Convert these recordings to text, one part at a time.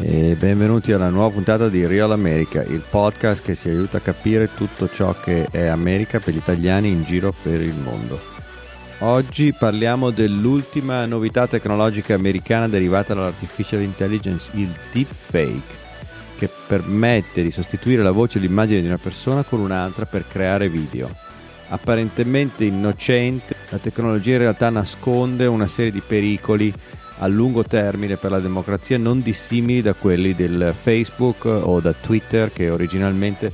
e benvenuti alla nuova puntata di Real America, il podcast che si aiuta a capire tutto ciò che è America per gli italiani in giro per il mondo. Oggi parliamo dell'ultima novità tecnologica americana derivata dall'artificial intelligence, il deepfake, che permette di sostituire la voce e l'immagine di una persona con un'altra per creare video. Apparentemente innocente, la tecnologia in realtà nasconde una serie di pericoli a lungo termine per la democrazia non dissimili da quelli del Facebook o da Twitter che originalmente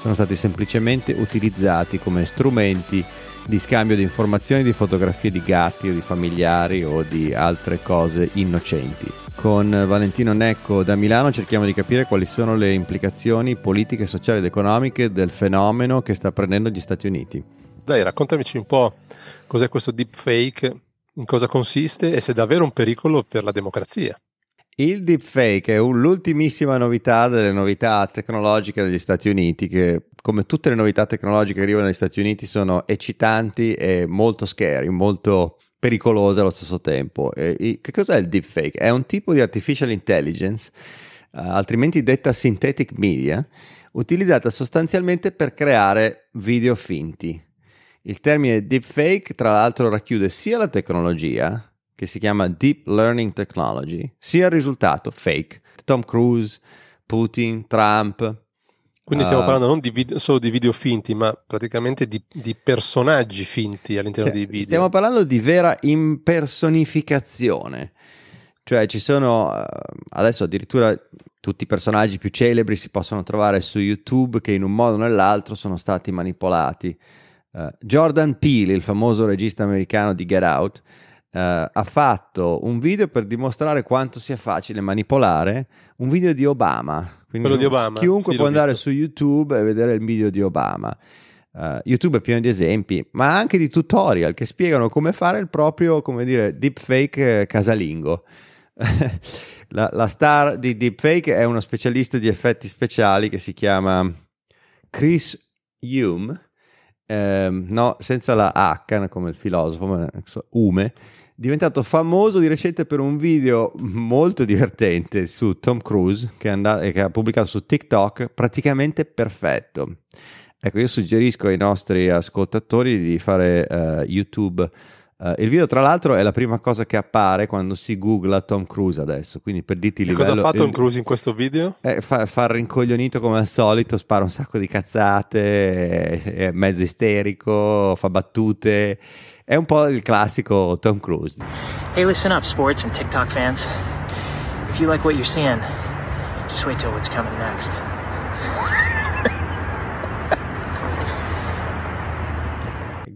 sono stati semplicemente utilizzati come strumenti di scambio di informazioni, di fotografie di gatti o di familiari o di altre cose innocenti. Con Valentino Necco da Milano cerchiamo di capire quali sono le implicazioni politiche, sociali ed economiche del fenomeno che sta prendendo gli Stati Uniti. Dai, raccontamici un po' cos'è questo deepfake in cosa consiste e se è davvero un pericolo per la democrazia. Il deepfake è l'ultimissima novità delle novità tecnologiche degli Stati Uniti, che come tutte le novità tecnologiche che arrivano negli Stati Uniti sono eccitanti e molto scary, molto pericolose allo stesso tempo. E, che cos'è il deepfake? È un tipo di artificial intelligence, uh, altrimenti detta synthetic media, utilizzata sostanzialmente per creare video finti il termine deepfake, tra l'altro, racchiude sia la tecnologia, che si chiama Deep Learning Technology, sia il risultato fake. Tom Cruise, Putin, Trump. Quindi stiamo uh, parlando non di video, solo di video finti, ma praticamente di, di personaggi finti all'interno sì, dei video. Stiamo parlando di vera impersonificazione. Cioè ci sono uh, adesso addirittura tutti i personaggi più celebri si possono trovare su YouTube che in un modo o nell'altro sono stati manipolati. Uh, Jordan Peele, il famoso regista americano di Get Out, uh, ha fatto un video per dimostrare quanto sia facile manipolare un video di Obama. Quindi Quello di Obama. Chiunque sì, può andare visto. su YouTube e vedere il video di Obama. Uh, YouTube è pieno di esempi, ma anche di tutorial che spiegano come fare il proprio, come dire, deepfake casalingo. la, la star di deepfake è uno specialista di effetti speciali che si chiama Chris Hume ehm, no, senza la H come il filosofo, ma Ume, diventato famoso di recente per un video molto divertente su Tom Cruise che, and- che ha pubblicato su TikTok, praticamente perfetto. Ecco, io suggerisco ai nostri ascoltatori di fare uh, YouTube Uh, il video, tra l'altro, è la prima cosa che appare quando si googla Tom Cruise adesso. Quindi per dirti il livello. Cosa fa Tom Cruise in questo video? Eh, fa, fa il rincoglionito come al solito, spara un sacco di cazzate, è, è mezzo isterico, fa battute. È un po' il classico Tom Cruise. Hey, listen up, sports and TikTok fans. If you like what you're seeing, just wait till what's coming next.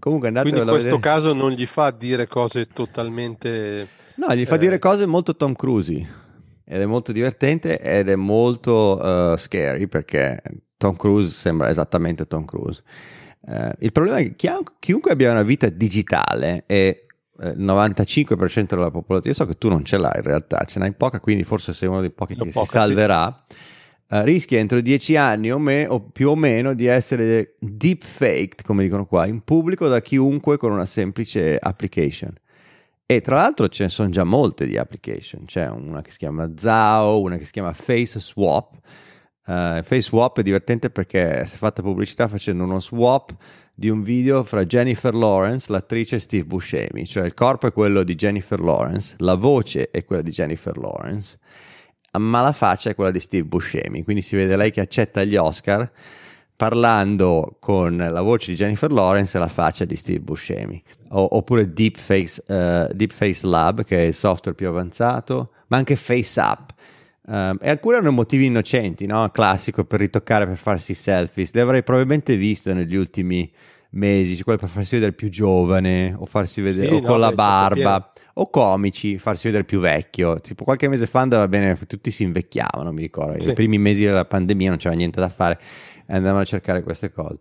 Comunque Quindi in questo vedere. caso non gli fa dire cose totalmente... No, gli fa eh... dire cose molto Tom Cruise ed è molto divertente ed è molto uh, scary perché Tom Cruise sembra esattamente Tom Cruise. Uh, il problema è che chiunque abbia una vita digitale e il 95% della popolazione, io so che tu non ce l'hai in realtà, ce n'hai poca, quindi forse sei uno dei pochi che poca, si salverà. Sì uh, rischia entro dieci anni o, me, o, più o meno di essere deepfaked, come dicono qua, in pubblico da chiunque con una semplice application. E tra l'altro ce ne sono già molte di application, c'è una che si chiama Zao, una che si chiama Face Swap. Uh, Face Swap è divertente perché si è fatta pubblicità facendo uno swap di un video fra Jennifer Lawrence, l'attrice e Steve Buscemi, cioè il corpo è quello di Jennifer Lawrence, la voce è quella di Jennifer Lawrence ma la faccia è quella di Steve Buscemi, quindi si vede lei che accetta gli Oscar parlando con la voce di Jennifer Lawrence e la faccia di Steve Buscemi. O, oppure Deepface, uh, Deepface Lab, che è il software più avanzato, ma anche FaceApp. Um, e alcune hanno motivi innocenti, no? classico per ritoccare, per farsi selfies. Le avrei probabilmente visto negli ultimi mesi, cioè quello per farsi vedere più giovane o farsi vedere sì, o no, con la barba o comici, farsi vedere più vecchio. Tipo qualche mese fa andava bene, tutti si invecchiavano, mi ricordo. Sì. I primi mesi della pandemia non c'era niente da fare e andavano a cercare queste cose.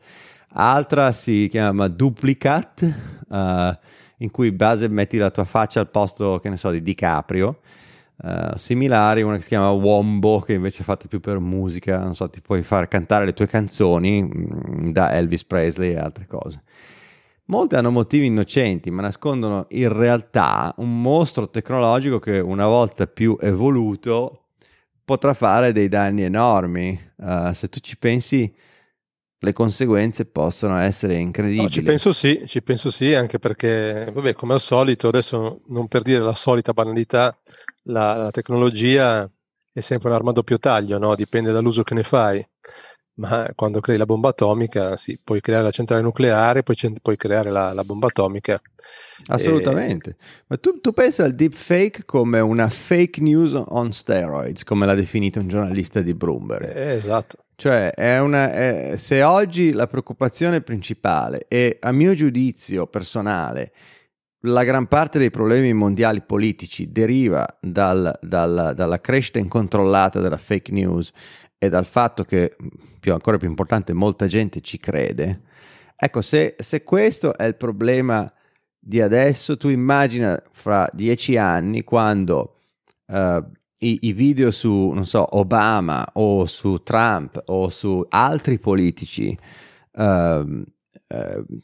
Altra si chiama Duplicate, uh, in cui base metti la tua faccia al posto, che ne so, di DiCaprio Uh, similari, una che si chiama Wombo, che invece è fatta più per musica, non so, ti puoi far cantare le tue canzoni mh, mm, da Elvis Presley e altre cose. Molte hanno motivi innocenti, ma nascondono in realtà un mostro tecnologico che una volta più evoluto potrà fare dei danni enormi. Uh, se tu ci pensi, le conseguenze possono essere incredibili. No, ci penso sì, ci penso sì, anche perché, vabbè, come al solito, adesso non per dire la solita banalità, la, la tecnologia è sempre un'arma a doppio taglio, no? dipende dall'uso che ne fai ma quando crei la bomba atomica, sì, puoi creare la centrale nucleare, poi puoi creare la, la bomba atomica. Assolutamente. E... Ma tu, tu pensi al deepfake come una fake news on steroids, come l'ha definito un giornalista di Bloomberg. Eh, esatto. Cioè, è una, è, se oggi la preoccupazione principale e a mio giudizio personale la gran parte dei problemi mondiali politici deriva dal, dal, dalla crescita incontrollata della fake news e dal fatto che, più, ancora più importante, molta gente ci crede, ecco, se, se questo è il problema di adesso, tu immagina fra dieci anni quando uh, i, i, video su, non so, Obama o su Trump o su altri politici uh, uh,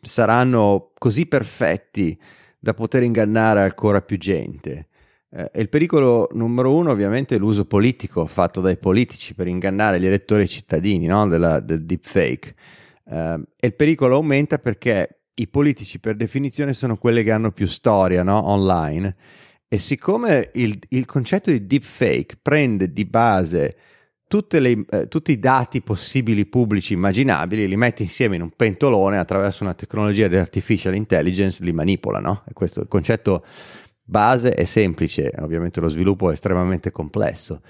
saranno così perfetti da poter ingannare ancora più gente. Eh, il pericolo numero uno ovviamente è l'uso politico fatto dai politici per ingannare gli elettori e i cittadini no? Della, del deepfake. Eh, e il pericolo aumenta perché i politici per definizione sono quelli che hanno più storia no? online e siccome il, il, concetto di deepfake prende di base le, eh, tutti i dati possibili pubblici immaginabili, li mette insieme in un pentolone attraverso una tecnologia di artificial intelligence, li manipola, no? E questo il concetto base è semplice, ovviamente lo sviluppo è estremamente complesso,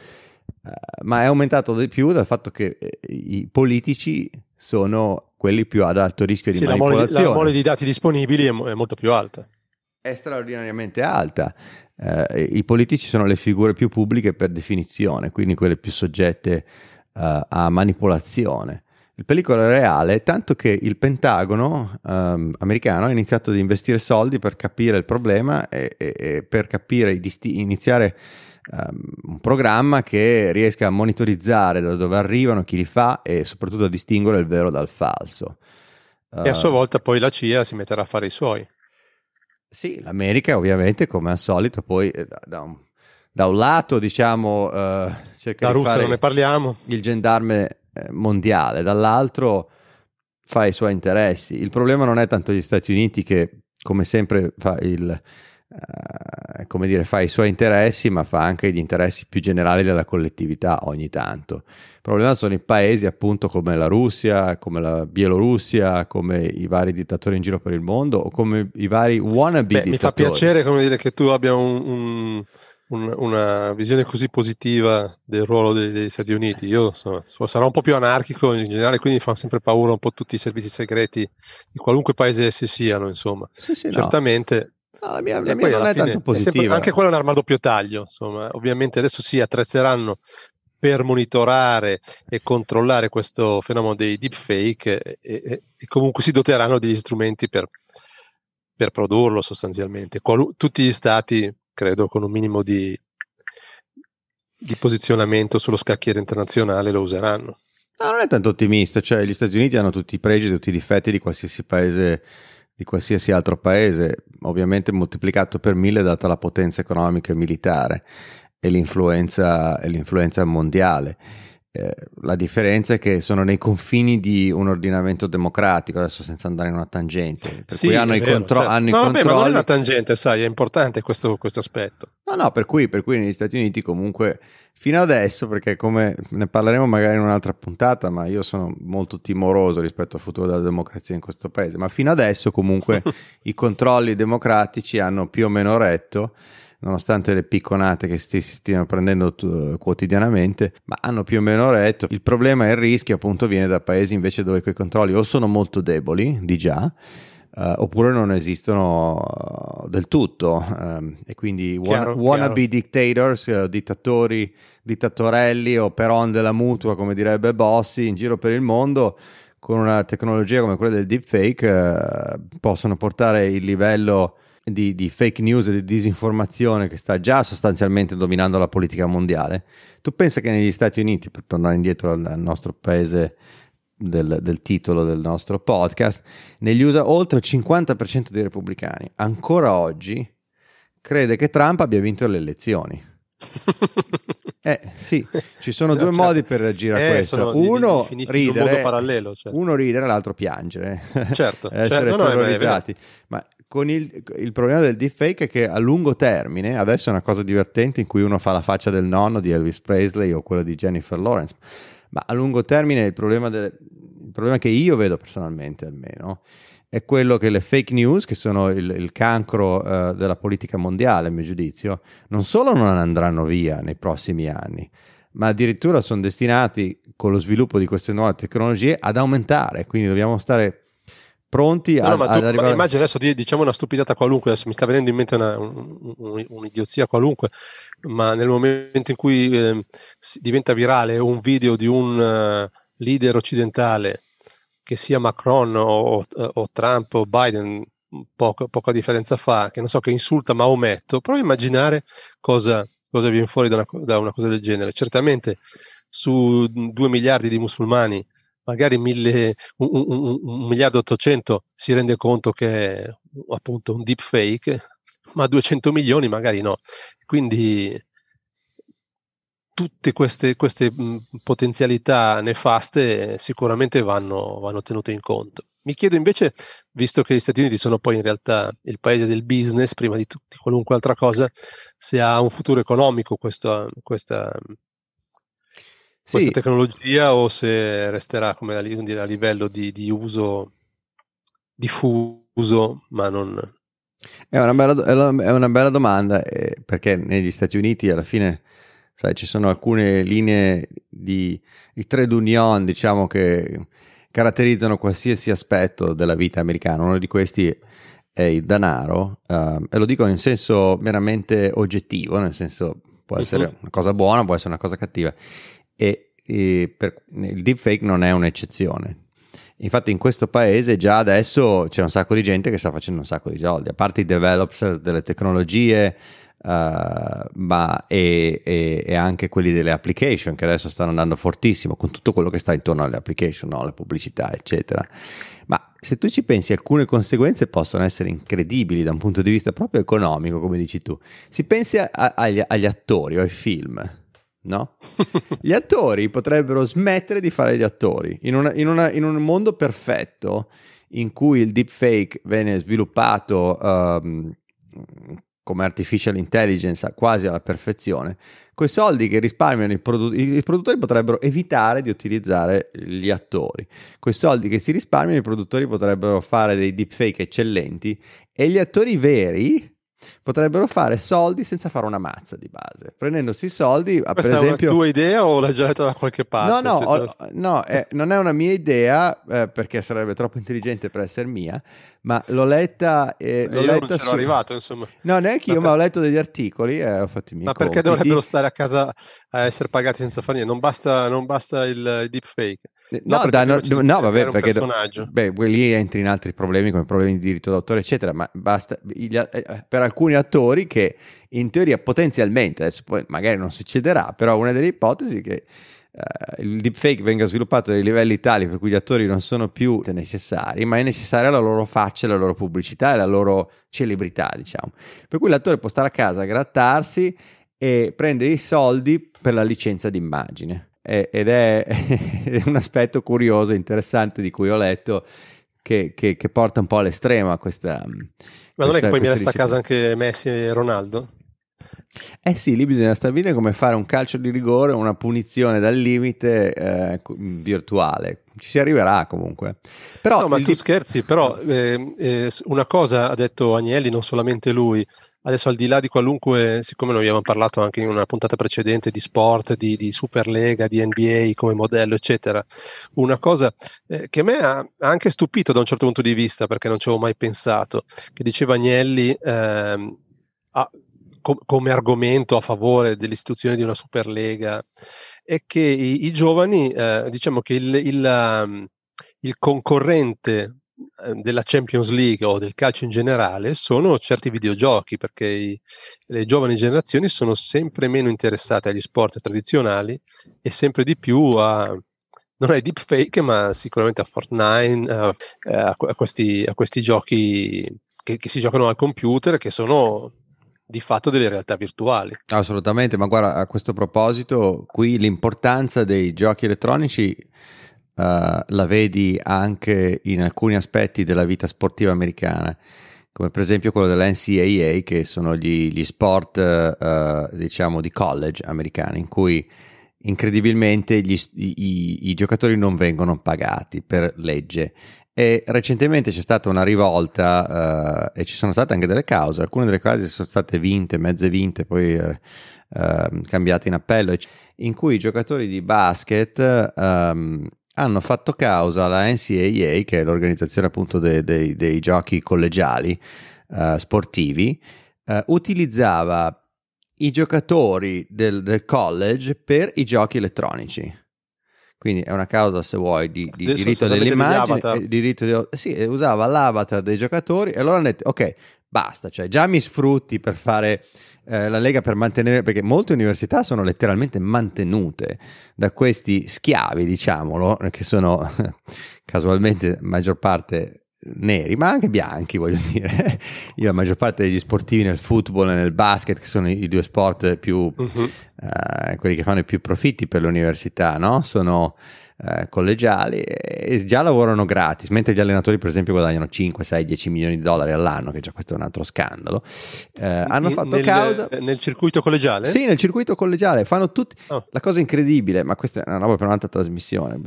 uh, ma è aumentato di più dal fatto che eh, i politici sono quelli più ad alto rischio di sì, manipolazione. La mole, di dati disponibili è, è, molto più alta. È straordinariamente alta. Uh, I politici sono le figure più pubbliche per definizione, quindi quelle più soggette uh, a manipolazione. Il pericolo è reale, tanto che il Pentagono um, americano ha iniziato ad investire soldi per capire il problema e, e, e per capire, disti- iniziare um, un programma che riesca a monitorizzare da dove arrivano, chi li fa e soprattutto a distinguere il vero dal falso. E a sua volta poi la CIA si metterà a fare i suoi. Sì, l'America ovviamente come al solito poi eh, da, un, da un, lato diciamo uh, cerca la di Russia fare non ne parliamo. il gendarme eh, mondiale, dall'altro fa i suoi interessi. Il problema non è tanto gli Stati Uniti che, come sempre, fa, il, eh, come dire, fa i suoi interessi, ma fa anche gli interessi più generali della collettività ogni tanto. Il problema sono i paesi appunto come la Russia, come la Bielorussia, come i vari dittatori in giro per il mondo o come i vari wannabe Beh, Mi fa piacere come dire, che tu abbia un, un un, una visione così positiva del ruolo dei, degli Stati Uniti. Io insomma, sarò un po' più anarchico in generale, quindi mi fanno sempre paura un po' tutti i servizi segreti di qualunque paese essi siano, insomma. Sì, sì, Certamente. No. la mia, la mia non è tanto positiva. Sempre, anche quella è un'arma a doppio taglio, insomma. Ovviamente adesso si attrezzeranno per monitorare e controllare questo fenomeno dei deepfake e, e, e comunque si doteranno degli strumenti per, per produrlo sostanzialmente. Qual- tutti gli stati credo con un minimo di, di posizionamento sullo scacchiere internazionale lo useranno. No, non è tanto ottimista, cioè gli Stati Uniti hanno tutti i pregi, tutti i difetti di qualsiasi paese, di qualsiasi altro paese, ovviamente moltiplicato per mille data la potenza economica e militare e l'influenza, e l'influenza mondiale. Eh, la differenza è che sono nei confini di un ordinamento democratico, adesso senza andare in una tangente, per sì, cui hanno, i, vero, contro- certo. hanno no, i vabbè, controlli. Ma non è una tangente, sai, è importante questo, questo aspetto. No, no, per cui, per cui negli Stati Uniti comunque fino adesso, perché come ne parleremo magari in un'altra puntata, ma io sono molto timoroso rispetto al futuro della democrazia in questo paese, ma fino adesso comunque i controlli democratici hanno più o meno retto nonostante le picconate che si stiano prendendo t- quotidianamente, ma hanno più o meno retto. Il problema e il rischio appunto viene da paesi invece dove quei controlli o sono molto deboli di già, Uh, oppure non esistono uh, del tutto um, e quindi chiaro, wannabe chiaro. dictators, uh, dittatori, dittatorelli o peron della mutua come direbbe Bossi in giro per il mondo con una tecnologia come quella del deepfake possono portare il livello di, di, fake news e di disinformazione che sta già sostanzialmente dominando la politica mondiale, tu pensi che negli Stati Uniti, per tornare indietro al, nostro paese del, del, titolo del nostro podcast, negli USA oltre il 50% dei repubblicani ancora oggi crede che Trump abbia vinto le elezioni. Eh sì, ci sono due certo. modi per reagire a eh, questo. Uno di, di, ridere, parallelo, certo. uno ridere, l'altro piangere. Certo, essere certo, terrorizzati. No, Ma con il, il, problema del deepfake è che a lungo termine, adesso è una cosa divertente in cui uno fa la faccia del nonno di Elvis Presley o quella di Jennifer Lawrence, ma a lungo termine il problema, del, il problema che io vedo personalmente almeno è quello che le fake news, che sono il, il cancro uh, della politica mondiale, a mio giudizio, non solo non andranno via nei prossimi anni, ma addirittura sono destinati, con lo sviluppo di queste nuove tecnologie, ad aumentare. Quindi dobbiamo stare pronti no, a, no, ad arrivare... Immagina adesso diciamo una stupidata qualunque, adesso mi sta venendo in mente una, un, un, un'idiozia qualunque, ma nel momento in cui eh, diventa virale un video di un uh, leader occidentale che sia Macron o, o Trump o Biden, poco, poca differenza fa, che non so, che insulta Maometto, prova a immaginare cosa, cosa viene fuori da una, da una, cosa del genere. Certamente su 2 miliardi di musulmani, magari mille, un, un, un miliardo e 800 si rende conto che è appunto un deep fake, ma 200 milioni magari no. Quindi tutte queste, queste potenzialità nefaste sicuramente vanno, vanno, tenute in conto. Mi chiedo invece, visto che gli Stati Uniti sono poi in realtà il paese del business, prima di, di qualunque altra cosa, se ha un futuro economico questa, questa, questa sì. tecnologia o se resterà come a, a livello di, di, uso diffuso, ma non... È una bella, è una bella domanda, eh, perché negli Stati Uniti alla fine sai, ci sono alcune linee di, di trade union, diciamo, che caratterizzano qualsiasi aspetto della vita americana. Uno di questi è il denaro, uh, e lo dico in senso meramente oggettivo, nel senso può essere uh-huh. una cosa buona, può essere una cosa cattiva. E, e per, il deepfake non è un'eccezione. Infatti in questo paese già adesso c'è un sacco di gente che sta facendo un sacco di soldi, a parte i developers delle tecnologie, Uh, ma e, e, e, anche quelli delle application che adesso stanno andando fortissimo con tutto quello che sta intorno alle application, no? le pubblicità, eccetera. Ma se tu ci pensi, alcune conseguenze possono essere incredibili da un punto di vista proprio economico, come dici tu. Si pensi a, a, agli, agli attori o ai film. No? Gli attori potrebbero smettere di fare gli attori in, una, in, una, in un mondo perfetto in cui il deepfake viene sviluppato um, come artificial intelligence quasi alla perfezione, quei soldi che risparmiano i, produ- i, produttori potrebbero evitare di utilizzare gli attori. Quei soldi che si risparmiano i produttori potrebbero fare dei deepfake eccellenti e gli attori veri potrebbero fare soldi senza fare una mazza di base, prendendosi i soldi. Questa per esempio... è una tua idea o l'hai già letta da qualche parte? No, no, ho, no eh, non è una mia idea eh, perché sarebbe troppo intelligente per essere mia, ma l'ho letta. Eh, l'ho io letta non c'ero su... arrivato, insomma. No, neanche io, ma, per... ma ho letto degli articoli e ho fatto i miei Ma perché compiti. dovrebbero stare a casa a essere pagati senza fare niente? Non basta, non basta il deepfake. No, no, da, no, no vabbè, perché beh, lì entri in altri problemi come problemi di diritto d'autore, eccetera. Ma basta gli, eh, per alcuni attori che in teoria potenzialmente, adesso poi magari non succederà, però una delle ipotesi è che Uh, il deepfake venga sviluppato a dei livelli tali per cui gli attori non sono più necessari, ma è necessaria la loro faccia, la loro pubblicità e la loro celebrità, diciamo. Per cui l'attore può stare a casa grattarsi e prendere i soldi per la licenza d'immagine ed è, un aspetto curioso, interessante di cui ho letto che, che, che porta un po' all'estremo questa... Ma non è che poi mi resta a casa anche Messi e Ronaldo? Eh sì, lì bisogna stabilire come fare un calcio di rigore, una punizione dal limite eh, virtuale. Ci si arriverà comunque. Però no, ma tu scherzi, però eh, eh, una cosa ha detto Agnelli, non solamente lui, Adesso al di là di qualunque, siccome noi abbiamo parlato anche in una puntata precedente di sport, di, di Superlega, di NBA come modello, eccetera, una cosa eh, che a me ha, anche stupito da un certo punto di vista, perché non ci avevo mai pensato, che diceva Agnelli ehm, a, com, come argomento a favore dell'istituzione di una Superlega, è che i, i giovani, eh, diciamo che il, il, il concorrente Ehm, della Champions League o del calcio in generale sono certi videogiochi, perché i, le giovani generazioni sono sempre meno interessate agli sport tradizionali e sempre di più a, non ai deepfake, ma sicuramente a Fortnite, a, a, questi, a questi, giochi che, che, si giocano al computer, che sono di fatto delle realtà virtuali. Assolutamente, ma guarda, a questo proposito, qui l'importanza dei giochi elettronici uh, la vedi anche in alcuni aspetti della vita sportiva americana, come per esempio quello della NCAA, che sono gli, gli sport, uh, diciamo, di college americani, in cui incredibilmente gli, i, i, giocatori non vengono pagati per legge. E recentemente c'è stata una rivolta uh, e ci sono state anche delle cause, alcune delle cause sono state vinte, mezze vinte, poi uh, cambiate in appello, in cui i giocatori di basket um, hanno fatto causa alla NCAA, che è l'organizzazione appunto dei, dei, dei giochi collegiali uh, sportivi, utilizzava i giocatori del, del college per i giochi elettronici. Quindi è una causa, se vuoi, di, di diritto dell'immagine. Eh, diritto di, sì, usava l'avatar dei giocatori e allora hanno detto, ok, basta, cioè già mi sfrutti per fare eh, la Lega per mantenere, perché molte università sono letteralmente mantenute da questi schiavi, diciamolo, che sono casualmente maggior parte neri, ma anche bianchi, voglio dire. Io la maggior parte degli sportivi nel football e nel basket, che sono i due sport più, uh-huh. uh, quelli che fanno i più profitti per l'università, no? Sono eh, collegiali e già lavorano gratis, mentre gli allenatori per esempio guadagnano 5, 6, 10 milioni di dollari all'anno, che già questo è un altro scandalo. Eh, hanno fatto nel, causa... Nel circuito collegiale? Sì, nel circuito collegiale, fanno tutti... Oh. La cosa incredibile, ma questa è una roba per un'altra trasmissione.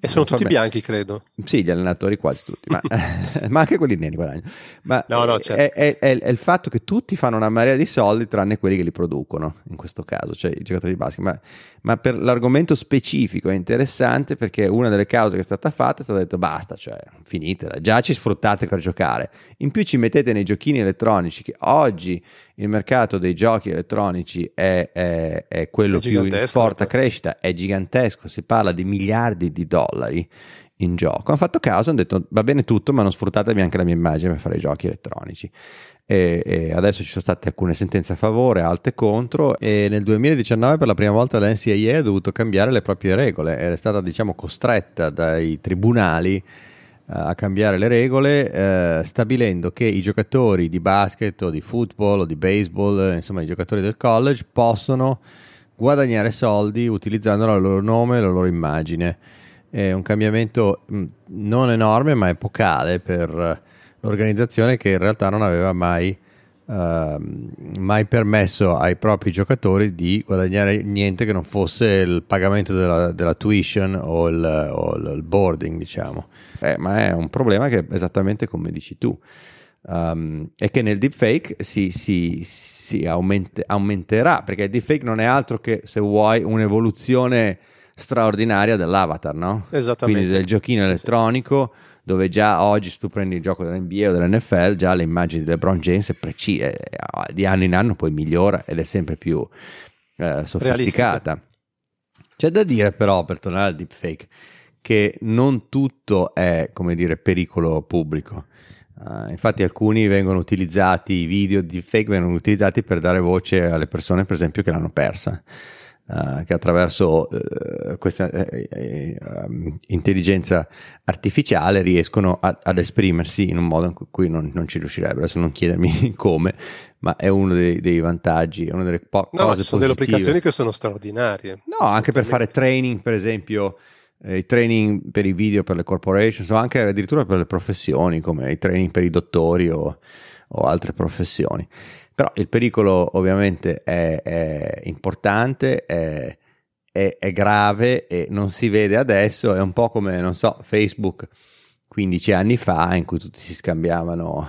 E sono tutti bianchi, credo. Sì, gli allenatori quasi tutti, ma, ma anche quelli neri guadagnano. Ma no, no, certo. è, è, è, è, il fatto che tutti fanno una marea di soldi tranne quelli che li producono, in questo caso, cioè i giocatori di basket. Ma, ma per l'argomento specifico è interessante perché una delle cause che è stata fatta è stata detto basta, cioè finitela, già ci sfruttate per giocare, in più ci mettete nei giochini elettronici che oggi il mercato dei giochi elettronici è, è, è quello è più in forte crescita, è gigantesco, si parla di miliardi di dollari in gioco. Hanno fatto caso, hanno detto va bene tutto, ma non sfruttatemi anche la mia immagine per fare i giochi elettronici e, e, adesso ci sono state alcune sentenze a favore, altre contro e nel 2019 per la prima volta la NCAA ha dovuto cambiare le proprie regole ed è stata diciamo costretta dai tribunali uh, a cambiare le regole uh, stabilendo che i giocatori di basket o di football o di baseball, insomma i giocatori del college possono guadagnare soldi utilizzando il loro nome e la loro immagine. È un cambiamento mm, non enorme ma epocale per l'organizzazione che in realtà non aveva mai, uh, mai permesso ai propri giocatori di guadagnare niente che non fosse il pagamento della, della tuition o il, o il, boarding, diciamo. Eh, ma è un problema che è esattamente come dici tu. Um, è che nel deepfake si, si, si aumente, aumenterà perché il deepfake non è altro che se vuoi un'evoluzione straordinaria dell'avatar, no? Esattamente. Quindi del giochino elettronico dove già oggi se tu prendi il gioco dell'NBA o dell'NFL, già le immagini di LeBron James è precisa, di anno in anno poi migliora ed è sempre più eh, sofisticata. Realistica. C'è da dire però, per tornare al deepfake, che non tutto è, come dire, pericolo pubblico. Uh, infatti alcuni vengono utilizzati, i video deepfake vengono utilizzati per dare voce alle persone, per esempio, che l'hanno persa. Uh, che attraverso uh, questa uh, intelligenza artificiale riescono a, ad esprimersi in un modo in cui non, non, ci riuscirebbero. Adesso non chiedermi come, ma è uno dei, dei vantaggi, è una delle po- no, cose ci sono positive. delle applicazioni che sono straordinarie. No, anche per fare training, per esempio, eh, i training per i video per le corporations, o anche addirittura per le professioni, come i training per i dottori o, o altre professioni. Però il pericolo ovviamente è, è importante, è, è, è, grave e non si vede adesso, è un po' come, non so, Facebook 15 anni fa in cui tutti si scambiavano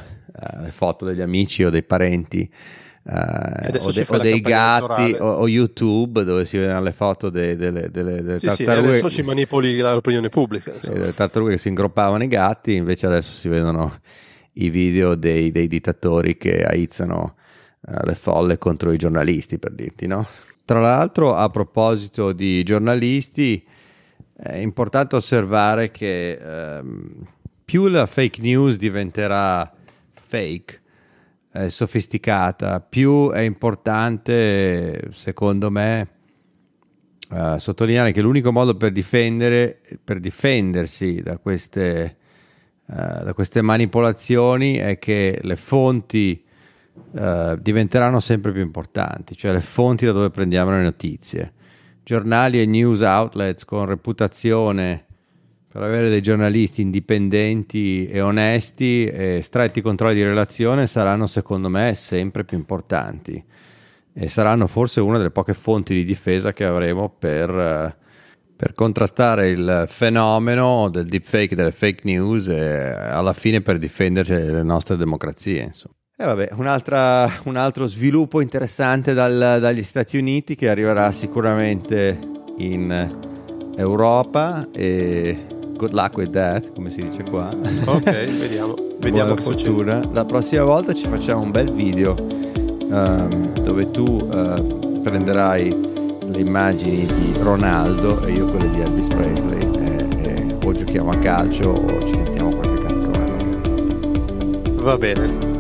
le foto degli amici o dei parenti. Uh, o, de, o dei gatti o, o, YouTube dove si vedono le foto de, delle, delle, delle sì, tartarughe sì, adesso ci manipoli l'opinione pubblica sì, le tartarughe che si ingroppavano i gatti invece adesso si vedono i video dei, dei dittatori che aizzano eh, le folle contro i giornalisti, per dirti, no? Tra l'altro, a proposito di giornalisti, è importante osservare che ehm, più la fake news diventerà fake, eh, sofisticata, più è importante, secondo me, eh, sottolineare che l'unico modo per, difendere, per difendersi da queste, eh, da queste manipolazioni è che le fonti uh, diventeranno sempre più importanti, cioè le fonti da dove prendiamo le notizie. Giornali e news outlets con reputazione per avere dei giornalisti indipendenti e onesti e stretti controlli di relazione saranno secondo me sempre più importanti e saranno forse una delle poche fonti di difesa che avremo per, per contrastare il fenomeno del deepfake, delle fake news e alla fine per difendere le nostre democrazie. Insomma. E vabbè, un altro sviluppo interessante dal, dagli Stati Uniti che arriverà sicuramente in Europa e good luck with that, come si dice qua. Ok, vediamo. vediamo Buona fortuna. La prossima volta ci facciamo un bel video um, dove tu uh, prenderai le immagini di Ronaldo e io quelle di Elvis Presley e, e o giochiamo a calcio o ci cantiamo qualche canzone. Va bene.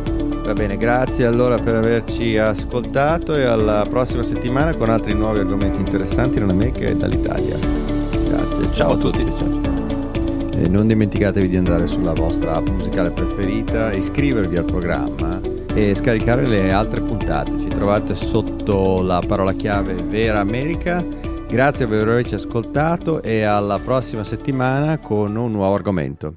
Va bene, grazie allora per averci ascoltato e alla prossima settimana con altri nuovi argomenti interessanti non a me che dall'Italia. Grazie, ciao, ciao a tutti. tutti. Ciao. E non dimenticatevi di andare sulla vostra app musicale preferita, iscrivervi al programma e scaricare le altre puntate. Ci trovate sotto la parola chiave Vera America. Grazie per averci ascoltato e alla prossima settimana con un nuovo argomento.